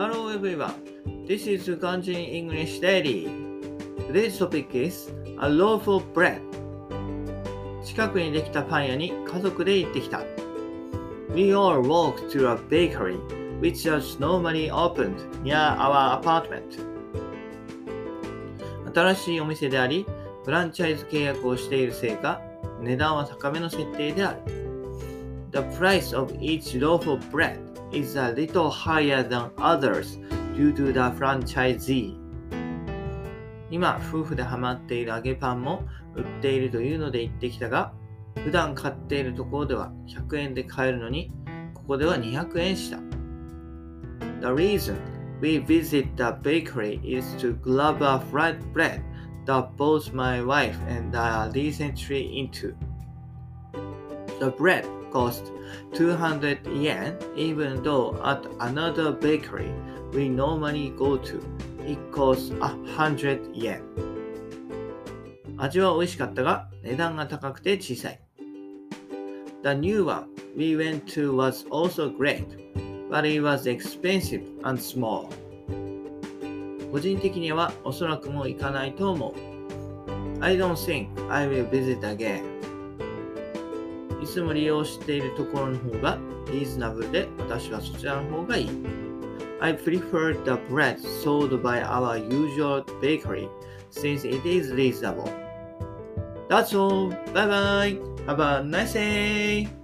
Hello everyone. This is Ganjin English Daily. Today's topic is a loaf of bread. 近くにできたパン屋に家族で行ってきた。We all walked to a bakery which was normally opened near our apartment. 新しいお店であり、フランチャイズ契約をしているせいか、値段は高めの設定である。The price of each loaf of bread is a little higher than others due to the franchisee. 今、夫婦でハマっている揚げパンも売っているというので行ってきたが、普段買っているところでは100円で買えるのに、ここでは200円した。The reason we visit the bakery is to grab a fried bread that both my wife and I are recently into. The bread cost 200 yen, even though at another bakery we normally go to, it costs 100 yen. 味は美味しかったが、値段が高くて小さい。The new one we went to was also great, but it was expensive and small. 個人的にはおそらくもう行かないと思う。I don't think I will visit again. いつも利用しているところの方がリーズナブルで私はそちらの方がいい。I prefer the bread sold by our usual bakery since it is reasonable. That's all. Bye bye. Have a nice day.